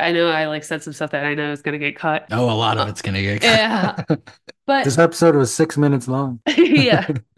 I know I like said some stuff that I know is gonna get cut. Oh, a lot of uh, it's gonna get cut. Yeah. But This episode was six minutes long. yeah.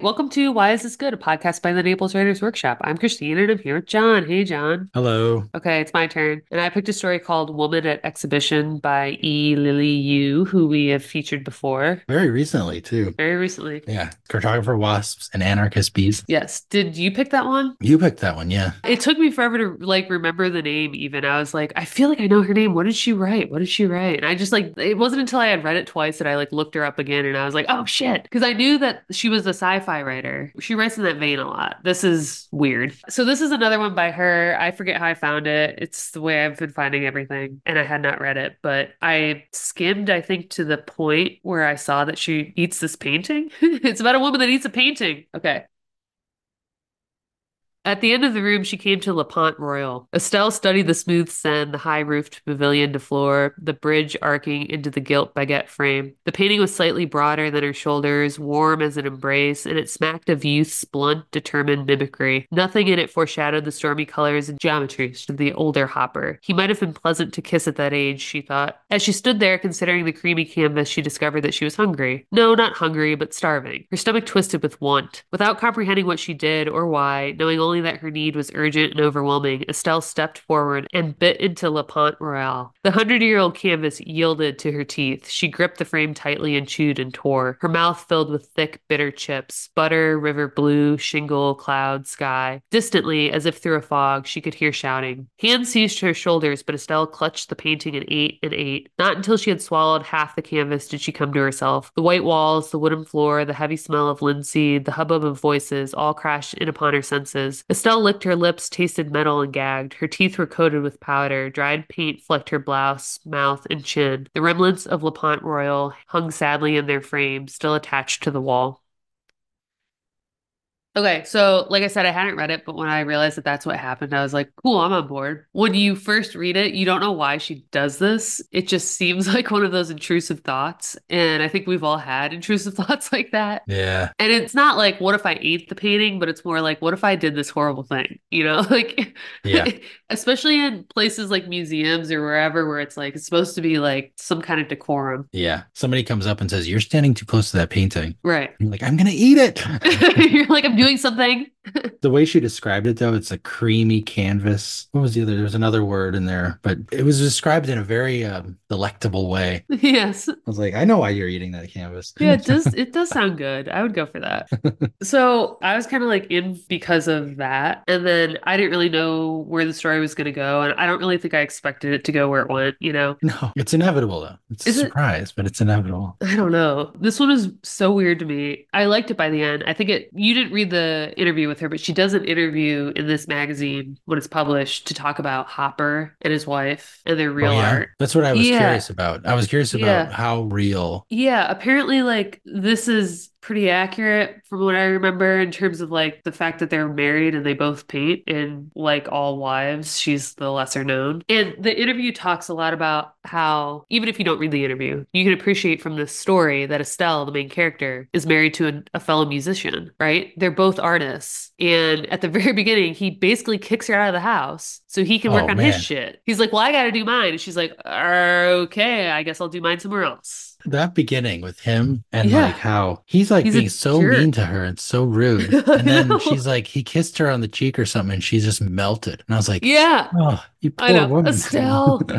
Welcome to Why Is This Good? A podcast by the Naples Writers Workshop. I'm Christine and I'm here with John. Hey, John. Hello. Okay, it's my turn. And I picked a story called Woman at Exhibition by E. Lily Yu, who we have featured before Very recently too. very recently. Yeah. Cartographer wasps and anarchist bees. Yes. Did you pick that one? You picked that one, yeah. It took me forever to like remember the name even. I was like, I feel like I know her name. What did she write? What did she write? And I just like it wasn't until I had read it twice that I like looked her up again and I was like, oh shit. Because I knew that she was a sci-fi writer. She writes in that vein a lot. This is weird. So this is another one by her. I forget how I found it. It's the way I've been finding everything. And I had not read it, but I skimmed, I think, to the point where I saw that she eats this painting. it's about a woman that eats a painting. Okay. At the end of the room, she came to La Pont Royal. Estelle studied the smooth Seine, the high roofed pavilion de flore, the bridge arcing into the gilt baguette frame. The painting was slightly broader than her shoulders, warm as an embrace, and it smacked of youth's blunt, determined mimicry. Nothing in it foreshadowed the stormy colors and geometries of the older Hopper. He might have been pleasant to kiss at that age, she thought. As she stood there considering the creamy canvas, she discovered that she was hungry. No, not hungry, but starving. Her stomach twisted with want. Without comprehending what she did or why, knowing only that her need was urgent and overwhelming, Estelle stepped forward and bit into La Pont Royal. The hundred year old canvas yielded to her teeth. She gripped the frame tightly and chewed and tore, her mouth filled with thick, bitter chips butter, river blue, shingle, cloud, sky. Distantly, as if through a fog, she could hear shouting. Hands seized her shoulders, but Estelle clutched the painting and ate and ate. Not until she had swallowed half the canvas did she come to herself. The white walls, the wooden floor, the heavy smell of linseed, the hubbub of voices all crashed in upon her senses. Estelle licked her lips, tasted metal, and gagged. Her teeth were coated with powder. Dried paint flecked her blouse, mouth, and chin. The remnants of La Pont Royal hung sadly in their frame, still attached to the wall. Okay, so like I said, I hadn't read it, but when I realized that that's what happened, I was like, cool, I'm on board. When you first read it, you don't know why she does this. It just seems like one of those intrusive thoughts. And I think we've all had intrusive thoughts like that. Yeah. And it's not like, what if I ate the painting, but it's more like, what if I did this horrible thing? You know, like, Yeah. especially in places like museums or wherever where it's like, it's supposed to be like some kind of decorum. Yeah. Somebody comes up and says, You're standing too close to that painting. Right. I'm like, I'm gonna eat it. You're like, I'm doing something. The way she described it though, it's a creamy canvas. What was the other? There was another word in there, but it was described in a very um, delectable way. yes. I was like, I know why you're eating that canvas. Yeah, it does it does sound good. I would go for that. So I was kind of like in because of that. And then I didn't really know where the story was gonna go. And I don't really think I expected it to go where it went, you know? No, it's inevitable though. It's Is a it- surprise, but it's inevitable. I don't know. This one was so weird to me. I liked it by the end. I think it you didn't read the interview with her, but she does an interview in this magazine when it's published to talk about Hopper and his wife and their oh, real Oh, yeah? art. That's what I was Yeah. curious about. I was curious about Yeah. how real. Yeah, apparently, like, this is pretty accurate from what I remember in terms of like the fact that they're married and they both paint. And like all wives, she's the lesser known. And the interview talks a lot about how, even if you don't read the interview, you can appreciate from this story that Estelle, the main character, is married to a, a fellow musician, right? They're both artists. And at the very beginning, he basically kicks her out of the house so he can work Oh, on man. his shit. He's like, Well, I got to do mine. And she's like, Okay, I guess I'll do mine somewhere else. That beginning with him and Yeah. like how he's like He's being so jerk. mean to her and so rude. And then she's like, he kissed her on the cheek or something and she's just melted. And I was like, Yeah. oh, you poor I know. woman. Estelle.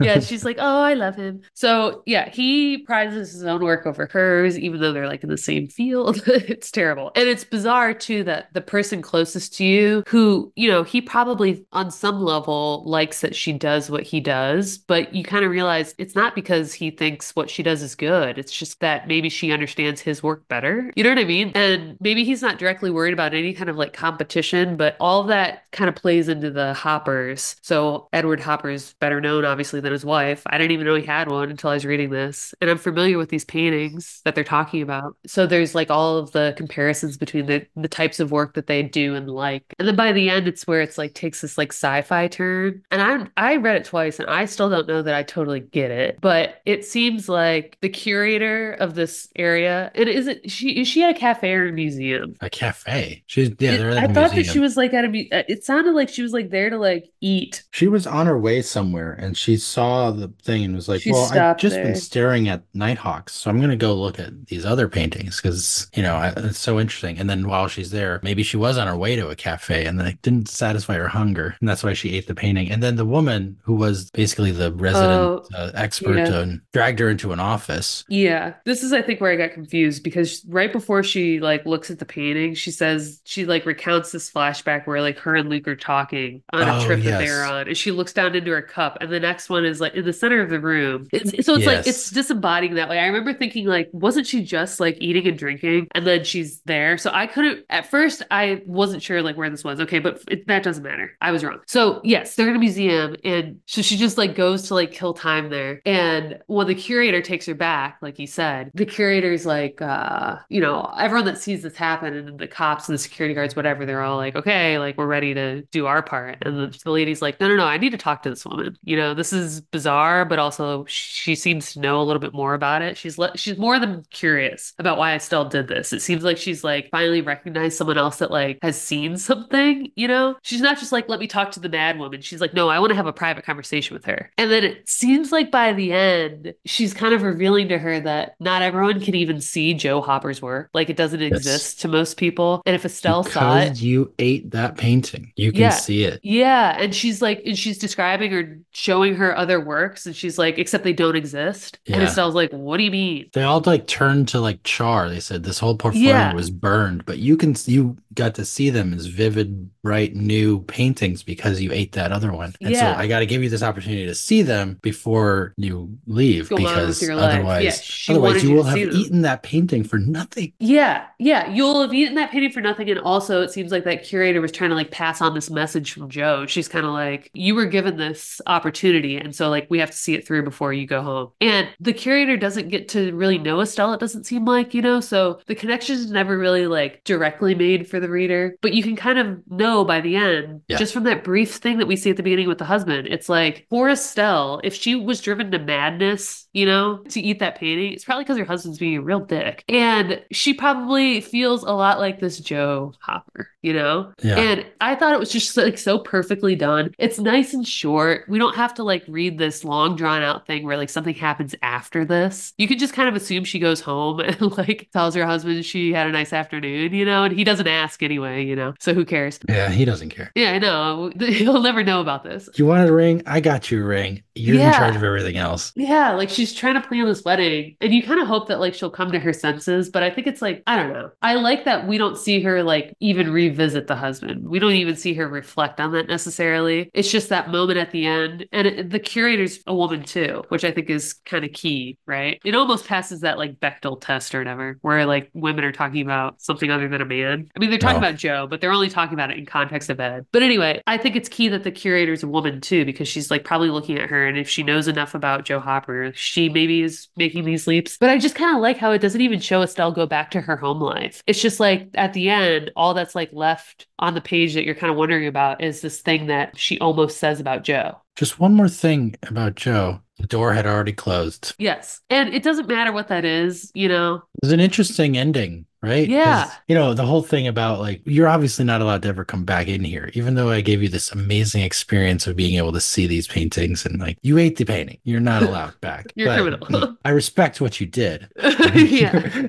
Yeah, she's like, oh, I love him. So, yeah, he prizes his own work over hers, even though they're like in the same field. it's terrible. And it's bizarre, too, that the person closest to you, who, you know, he probably on some level likes that she does what he does, but you kind of realize it's not because he thinks what she does is good. It's just that maybe she understands his work better. You know what I mean? And maybe he's not directly worried about any kind of like competition, but all that kind of plays into the hoppers. So, So Edward Hopper is better known, obviously, than his wife. I didn't even know he had one until I was reading this. And I'm familiar with these paintings that they're talking about. So there's like all of the comparisons between the, the types of work that they do and like. And then by the end, it's where it's like takes this like sci-fi turn. And I I read it twice and I still don't know that I totally get it. But it seems like the curator of this area, and is it she is she at a cafe or a museum? A cafe. She's yeah. It- I thought that she was like at a. It sounded like she was like there to like eat. She was on her way somewhere and she saw the thing and was like, She Well, I've just there. been staring at Nighthawks, so I'm going to go look at these other paintings because, you know, I, it's so interesting. And then while she's there, maybe she was on her way to a cafe and then it didn't satisfy her hunger. And that's why she ate the painting. And then the woman who was basically the resident Oh, uh, expert yeah. uh, dragged her into an office. Yeah, this is I think where I got confused because right before she like looks at the painting, she says she like recounts this flashback where like her and Luke are talking on a Oh, trip that they yes. Were on, and she looks down into her cup, and the next one is like in the center of the room. It's, so it's like Yes. it's disembodying that way. I remember thinking like, wasn't she just like eating and drinking, and then she's there? So I couldn't at first. I wasn't sure like where this was. Okay, but it, that doesn't matter. I was wrong. So yes, they're in a museum, and so she just like goes to like kill time there. And when the curator takes her back, like you said, the curator's like, uh, you know, everyone that sees this happen, and the cops and the security guards, whatever, they're all like, okay, like we're ready to do our part. And the, the lady's like, no, no, no, I need to talk to this woman. You know, this is bizarre, but also she seems to know a little bit more about it. She's le- she's more than curious about why Estelle did this. It seems like she's like finally recognized someone else that like has seen something. You know, she's not just like let me talk to the mad woman. She's like, no, I want to have a private conversation with her. And then it seems like by the end, she's kind of revealing to her that not everyone can even see Jo Hopper's work. Like it doesn't exist to most people. And if Estelle saw it, you ate that painting, you can Yeah. see it. yeah, and she's like, and she's describing or showing her other works, and she's like, except they don't exist. And Yeah. Estelle's like, what do you mean? They all like turned to like char. They said this whole portfolio Yeah. was burned, but you can you got to see them as vivid, bright, new paintings because you ate that other one. And Yeah. so I got to give you this opportunity to see them before you leave Go because otherwise, Yeah, otherwise you you will have them. eaten that painting for nothing. Yeah, yeah, you'll have eaten that painting for nothing. And also, it seems like that curator was trying to like pass on this message from Jo. She's kind of like, you were given this opportunity, and so like we have to see it through before you go home. And the curator doesn't get to really know Estelle. It doesn't seem like you know, so the connection is never really like directly made for the reader, but you can kind of know by the end Yeah. just from that brief thing that we see at the beginning with the husband. It's like for Estelle, if she was driven to madness, you know, to eat that painting, it's probably because her husband's being a real dick. And she probably feels a lot like this Jo Hopper, you know? Yeah. And I thought it was just like so perfectly done. It's nice and short. We don't have to like read this long drawn out thing where like something happens after this. You can just kind of assume she goes home and like tells her husband she had a nice afternoon, you know, and he doesn't ask anyway, you know. So who cares? Yeah, he doesn't care. Yeah, I know. He'll never know about this. You wanted a ring? I got you a ring. You're in charge of everything else. Yeah, like she's trying to plan this wedding, and you kind of hope that like she'll come to her senses. But I think it's like I don't know. I like that we don't see her like even revisit the husband. We don't even see her reflect on that necessarily. It's just that moment at the end, and it, the curator's a woman too, which I think is kind of key, right? It almost passes that like Bechdel test or whatever, where like women are talking about something other than a man. I mean, they're talking No. about Jo, but they're only talking about it in context of Ed. But anyway, I think it's key that the curator's a woman too, because she's like probably looking at her, and if she knows enough about Jo Hopper, she maybe is making these leaps. But I just kind of like how it doesn't even show Estelle go back to her home life. It's just like at the end, all that's like left on the page that you're kind of wondering about is this thing that she almost says about Jo. Just one more thing about Jo. The door had already closed. Yes. And it doesn't matter what that is, you know? It was an interesting ending, right? Yeah. You know, the whole thing about like, you're obviously not allowed to ever come back in here, even though I gave you this amazing experience of being able to see these paintings and like, you ate the painting. You're not allowed back. You're But criminal. I respect what you did. yeah.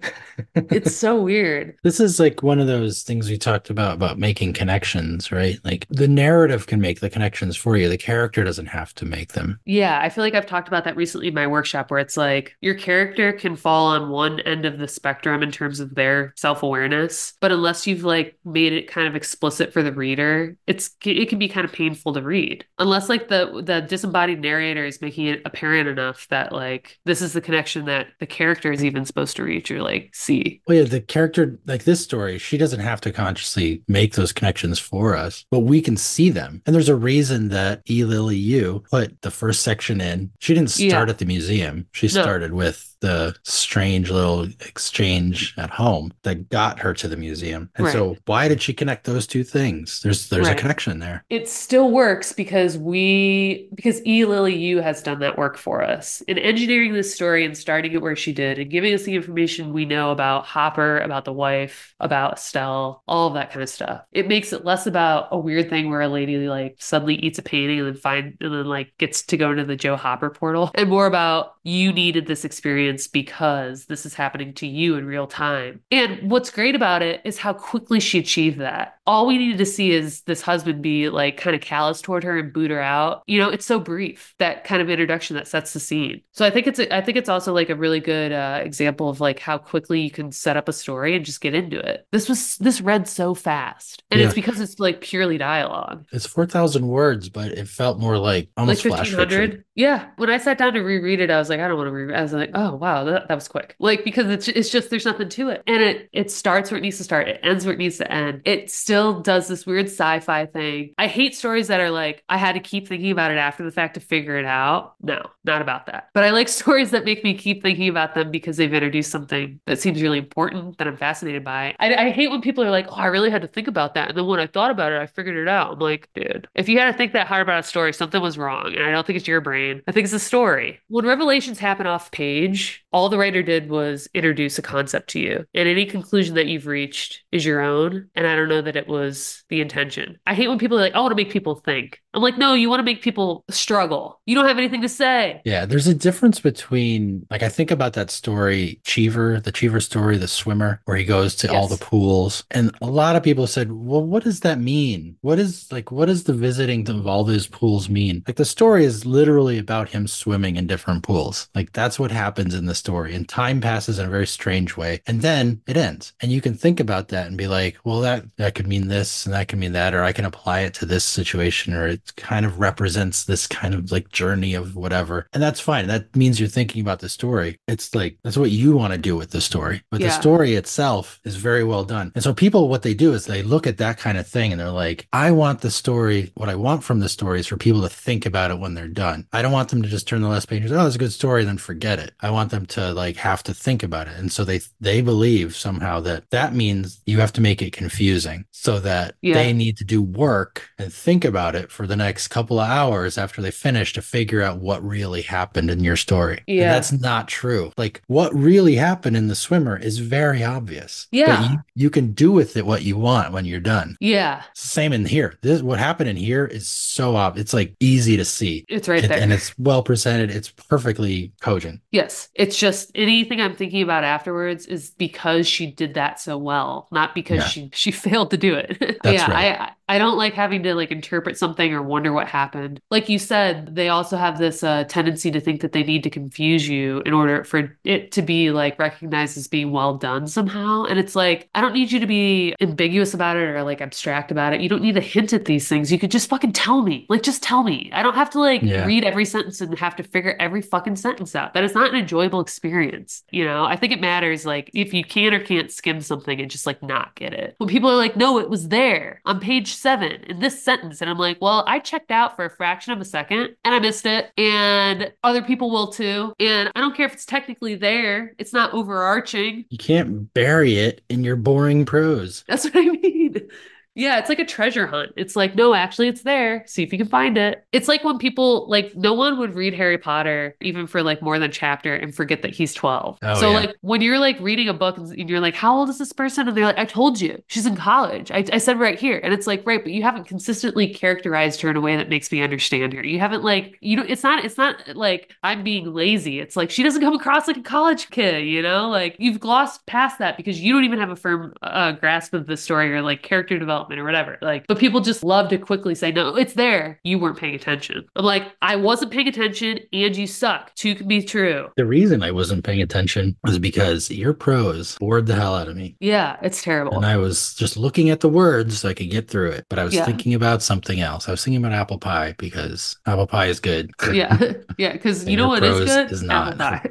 It's so weird. This is like one of those things we talked about about making connections, right? Like the narrative can make the connections for you. The character doesn't have to make them. Yeah, I feel like I've talked about that recently in my workshop where it's like your character can fall on one end of the spectrum in terms of their self-awareness. But unless you've like made it kind of explicit for the reader, it's it can be kind of painful to read. Unless like the the disembodied narrator is making it apparent enough that like this is the connection that the character is even supposed to reach or like see. Well, yeah, the character like this story, she doesn't have to consciously make those connections for us, but we can see them. And there's a reason that E. Lily Yu put the first section in. She didn't start Yeah. at the museum. She No. started with the strange little exchange at home that got her to the museum. And so why did she connect those two things? There's there's Right. a connection there. It still works because we because E. Lily Yu has done that work for us in engineering this story and starting it where she did and giving us the information we know about Hopper, about the wife, about Estelle, all of that kind of stuff. It makes it less about a weird thing where a lady like suddenly eats a painting and then find and then like gets to go into the Jo Hopper portal and more about you needed this experience because this is happening to you in real time. And what's great about it is how quickly she achieved that. All we needed to see is this husband be like kind of callous toward her and boot her out. You know, it's so brief that kind of introduction that sets the scene. So I think it's a, I think it's also like a really good uh, example of like how quickly you can set up a story and just get into it. This was this read so fast, and it's because it's like purely dialogue. It's 4,000 words, but it felt more like almost like flash 1500 fiction. yeah when i sat down to reread it i was like i don't want to reread it. i was like oh wow that, that was quick. Like because it's, it's just there's nothing to it. And it it starts where it needs to start. It ends where it needs to end. It still does this weird sci-fi thing. I hate stories that are like i had to keep thinking about it after the fact to figure it out. No not about that. But i like stories that make me keep thinking about them because they've introduced something that seems really important that i'm fascinated by. I, I hate when people are like oh i really had to think about that. And then when i thought about it i figured it out. I'm like dude if you had to think that hard about a story something was wrong. And i don't think it's your brain. I think it's a story. When revelations happen off page English? All the writer did was introduce a concept to you and any conclusion that you've reached is your own and i don't know that it was the intention i hate when people are like i want to make people think i'm like no you want to make people struggle you don't have anything to say Yeah, there's a difference between like I think about that story, Cheever, the Cheever story, the swimmer, where he goes to all the pools. And a lot of people said, Well, what does that mean? What is like what does the visiting of all those pools mean? Like the story is literally about him swimming in different pools. Like that's what happens in the story. And time passes in a very strange way. And then it ends. And you can think about that and be like, well, that that could mean this and that could mean that, or I can apply it to this situation, or it kind of represents this kind of like journey of whatever. And that's fine. That means you're thinking about the story. It's like that's what you want to do with the story. But the story itself is very well done. And so people what they do is they look at that kind of thing and they're like, I want the story, what I want from the story is for people to think about it when they're done. I don't want them to just turn the last page and say, Oh, it's a good story, then forget it. I want them to like have to think about it. And so they they believe somehow that that means you have to make it confusing so that Yeah. they need to do work and think about it for the next couple of hours after they finish to figure out what really happened in your story. And Yeah. that's not true. Like what really happened in the swimmer is very obvious. Yeah. But you, you can do with it what you want when you're done. yeah same in here. This what happened in here is so ob it's like easy to see. it's right And- there and it's well presented. It's perfectly cogent. Yes, it's just anything I'm thinking about afterwards is because she did that so well, not because Yeah. she she failed to do it. That's yeah, right. I I don't like having to like interpret something or wonder what happened. Like you said, they also have this uh, tendency to think that they need to confuse you in order for it to be like recognized as being well done somehow. And it's like I don't need you to be ambiguous about it or like abstract about it. You don't need to hint at these things. You could just fucking tell me. Like just tell me. I don't have to like Yeah. read every sentence and have to figure every fucking sentence out. That is not an enjoyable experience. You know, I think it matters like if you can or can't skim something and just like not get it. When people are like, no, it was there on page seven in this sentence. And I'm like, well, I checked out for a fraction of a second and I missed it. And other people will too. And I don't care if it's technically there, it's not overarching. You can't bury it in your boring prose. That's what I mean. Yeah, it's like a treasure hunt. It's like, no, actually, it's there. See if you can find it. It's like when people, like, no one would read Harry Potter even for like more than a chapter and forget that he's 12. Oh, so, yeah. like, when you're like reading a book and you're like, how old is this person? And they're like, I told you, she's in college. I, I said right here. And it's like, right, but you haven't consistently characterized her in a way that makes me understand her. You haven't, like, you know, it's not, it's not like I'm being lazy. It's like she doesn't come across like a college kid, you know? Like, you've glossed past that because you don't even have a firm uh, grasp of the story or like character development development or whatever. Like, but people just love to quickly say, no, it's there. You weren't paying attention. I'm like, I wasn't paying attention and you suck. Two can be true. The reason I wasn't paying attention was because your prose bored the hell out of me. Yeah, it's terrible. And I was just looking at the words so I could get through it. But I was Yeah. thinking about something else. I was thinking about apple pie because apple pie is good. yeah, yeah, because you know what is good? is not.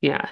Yeah.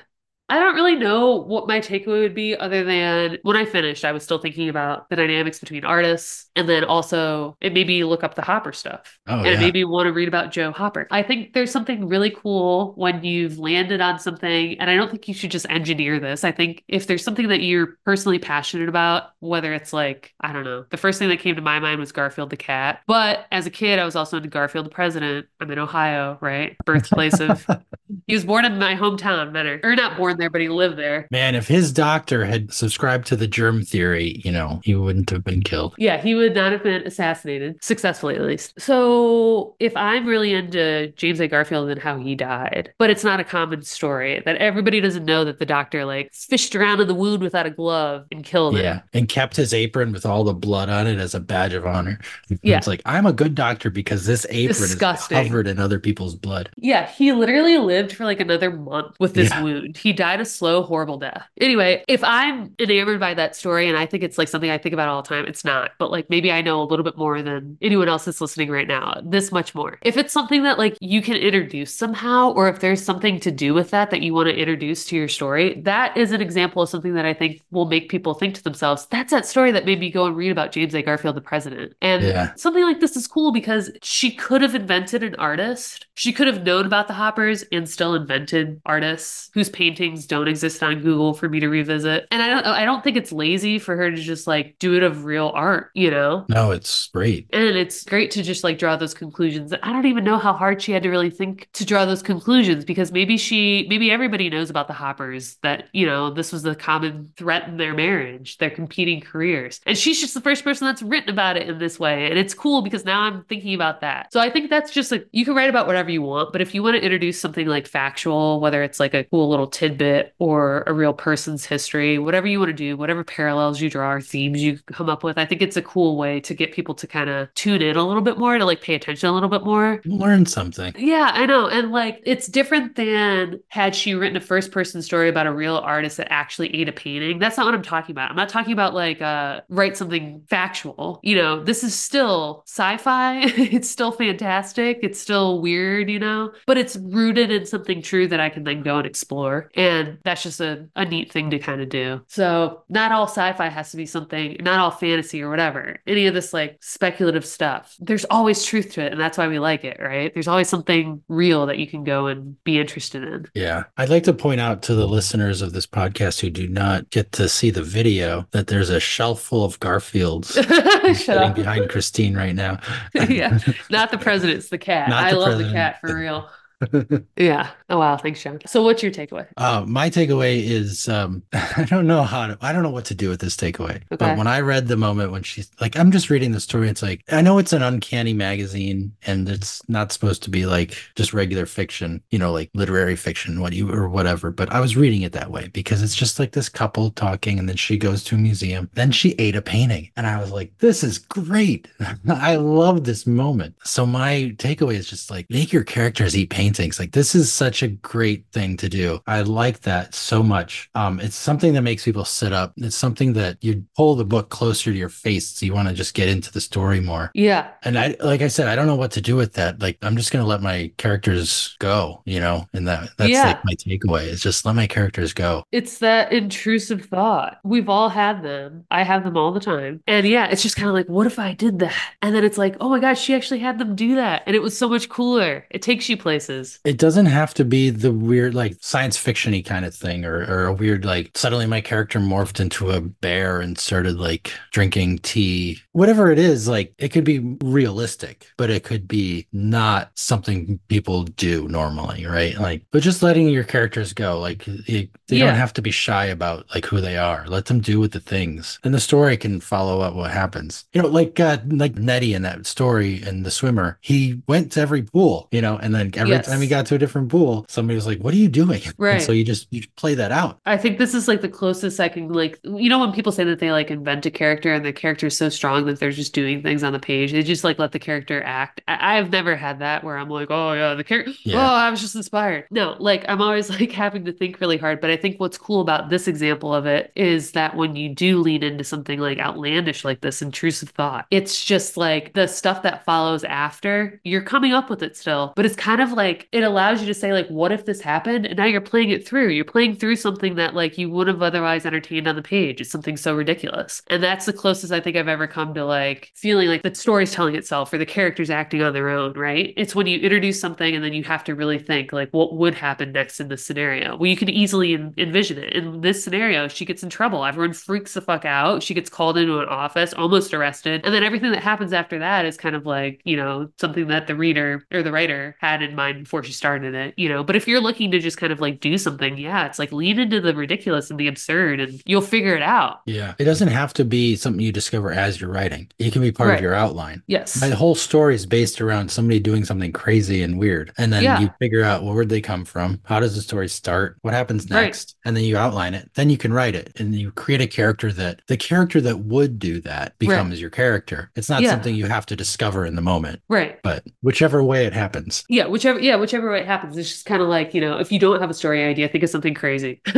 I don't really know what my takeaway would be other than when I finished, I was still thinking about the dynamics between artists and then also it made me look up the Hopper stuff. Oh, and it made me want to read about Jo Hopper. I think there's something really cool when you've landed on something, and I don't think you should just engineer this. I think if there's something that you're personally passionate about, whether it's like, I don't know, the first thing that came to my mind was Garfield the cat. But as a kid, I was also into Garfield the president. I'm in Ohio, right? Birthplace of he was born in my hometown, Mentor. Or not born there, but he lived there. Man, if his doctor had subscribed to the germ theory, you know, he wouldn't have been killed. Yeah, he would not have been assassinated, successfully at least. So, if I'm really into James A. Garfield and how he died, but it's not a common story, that everybody doesn't know that the doctor like fished around in the wound without a glove and killed Yeah. him. Yeah, and kept his apron with all the blood on it as a badge of honor. Yeah. It's like, I'm a good doctor because this apron Disgusting. is covered in other people's blood. Yeah, he literally lived for like another month with this Yeah. wound. He died a slow, horrible death. Anyway, if I'm enamored by that story and I think it's like something I think about all the time, it's not. But like maybe I know a little bit more than anyone else that's listening right now. This much more. If it's something that like you can introduce somehow, or if there's something to do with that that you want to introduce to your story, that is an example of something that I think will make people think to themselves, that's that story that made me go and read about James A. Garfield, the president. And Yeah. something like this is cool because she could have invented an artist. She could have known about the Hoppers and still invented artists whose paintings don't exist on Google for me to revisit. And I don't I don't think it's lazy for her to just like do it of real art, you know? No, it's great. And it's great to just like draw those conclusions. I don't even know how hard she had to really think to draw those conclusions because maybe she, maybe everybody knows about the Hoppers that, you know, this was the common threat in their marriage, their competing careers. And she's just the first person that's written about it in this way. And it's cool because now I'm thinking about that. So I think that's just like, you can write about whatever you want, but if you want to introduce something like factual, whether it's like a cool little tidbit or a real person's history, whatever you want to do, whatever parallels you draw or themes you come up with, I think it's a cool way to get people to kind of tune in a little bit more, to like pay attention a little bit more. Learn something. Yeah, I know. And like, it's different than had she written a first person story about a real artist that actually ate a painting. That's not what I'm talking about. I'm not talking about like, uh, write something factual. You know, this is still sci fi. it's still fantastic. It's still weird, you know, but it's rooted in something true that I can then go and explore. And that's just a, a neat thing to kind of do. So, not all sci fi has to be something, not all fantasy or whatever. Any of this like speculative stuff, there's always truth to it. And that's why we like it, right? There's always something real that you can go and be interested in. Yeah. I'd like to point out to the listeners of this podcast who do not get to see the video that there's a shelf full of Garfields sitting behind Christine right now. yeah. Not the president's the cat. Not I the love president. the cat for real. Yeah. Oh wow. Thanks, Sean. So what's your takeaway? Uh, my takeaway is um, I don't know how to I don't know what to do with this takeaway. Okay. But when I read the moment when she's like, I'm just reading the story, it's like I know it's an uncanny magazine and it's not supposed to be like just regular fiction, you know, like literary fiction, what you or whatever. But I was reading it that way because it's just like this couple talking, and then she goes to a museum. Then she ate a painting, and I was like, this is great. I love this moment. So my takeaway is just like make your characters eat paintings. Things like this is such a great thing to do. I like that so much. Um, it's something that makes people sit up. It's something that you pull the book closer to your face, so you want to just get into the story more. Yeah. And I, like I said, I don't know what to do with that. Like, I'm just gonna let my characters go, you know. And that that's Yeah. like my takeaway is just let my characters go. It's that intrusive thought. We've all had them. I have them all the time. And yeah, it's just kind of like, what if I did that? And then it's like, oh my gosh, she actually had them do that. And it was so much cooler. It takes you places. It doesn't have to be the weird, like science fictiony kind of thing, or or a weird, like suddenly my character morphed into a bear and started like drinking tea. Whatever it is, like it could be realistic, but it could be not something people do normally, right? Like, but just letting your characters go, like it, they Yeah. don't have to be shy about like who they are. Let them do with the things, and the story can follow up what happens. You know, like uh, like Neddy in that story in the swimmer, he went to every pool, you know, and then every Yes. Yes. time he got to a different pool, somebody was like, "What are you doing?" Right. And so you just you play that out. I think this is like the closest I can like you know when people say that they like invent a character and the character is so strong that they're just doing things on the page. They just like let the character act. I- I've never had that where I'm like, oh yeah, the character Yeah. oh, I was just inspired. No, like I'm always like having to think really hard. But I think what's cool about this example of it is that when you do lean into something like outlandish like this, intrusive thought, it's just like the stuff that follows after, you're coming up with it still. But it's kind of like it allows you to say, like, what if this happened? And now you're playing it through. You're playing through something that like you would have otherwise entertained on the page. It's something so ridiculous. And that's the closest I think I've ever come to like feeling like the story's telling itself or the characters acting on their own, right? It's when you introduce something and then you have to really think like what would happen next in this scenario. Well, you can easily en- envision it. In this scenario, she gets in trouble. Everyone freaks the fuck out. She gets called into an office, almost arrested. And then everything that happens after that is kind of like, you know, something that the reader or the writer had in mind before she started it, you know. But if you're looking to just kind of like do something, yeah, it's like lean into the ridiculous and the absurd and you'll figure it out. Yeah. It doesn't have to be something you discover as you're writing. It can be part Right. of your outline. Yes. My whole story is based around somebody doing something crazy and weird. And then Yeah. you figure out well, where'd they come from? How does the story start? What happens Right. next? And then you outline it. Then you can write it and you create a character that the character that would do that becomes your character. It's not Yeah. something you have to discover in the moment, Right. but whichever way it happens. Yeah, whichever yeah, whichever way it happens. It's just kind of like, you know, if you don't have a story idea, think of something crazy.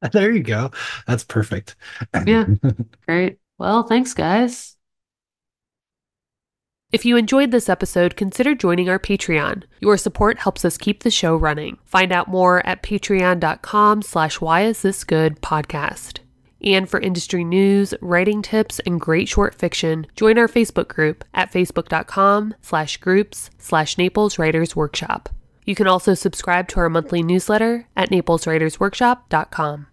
There you go. That's perfect. Yeah. Great. Well, thanks guys. If you enjoyed this episode, consider joining our Patreon. Your support helps us keep the show running. Find out more at patreon.com slash why is this good podcast. And for industry news, writing tips, and great short fiction, join our Facebook group at facebook.com slash groups slash Naples Writers Workshop. You can also subscribe to our monthly newsletter at napleswritersworkshop.com.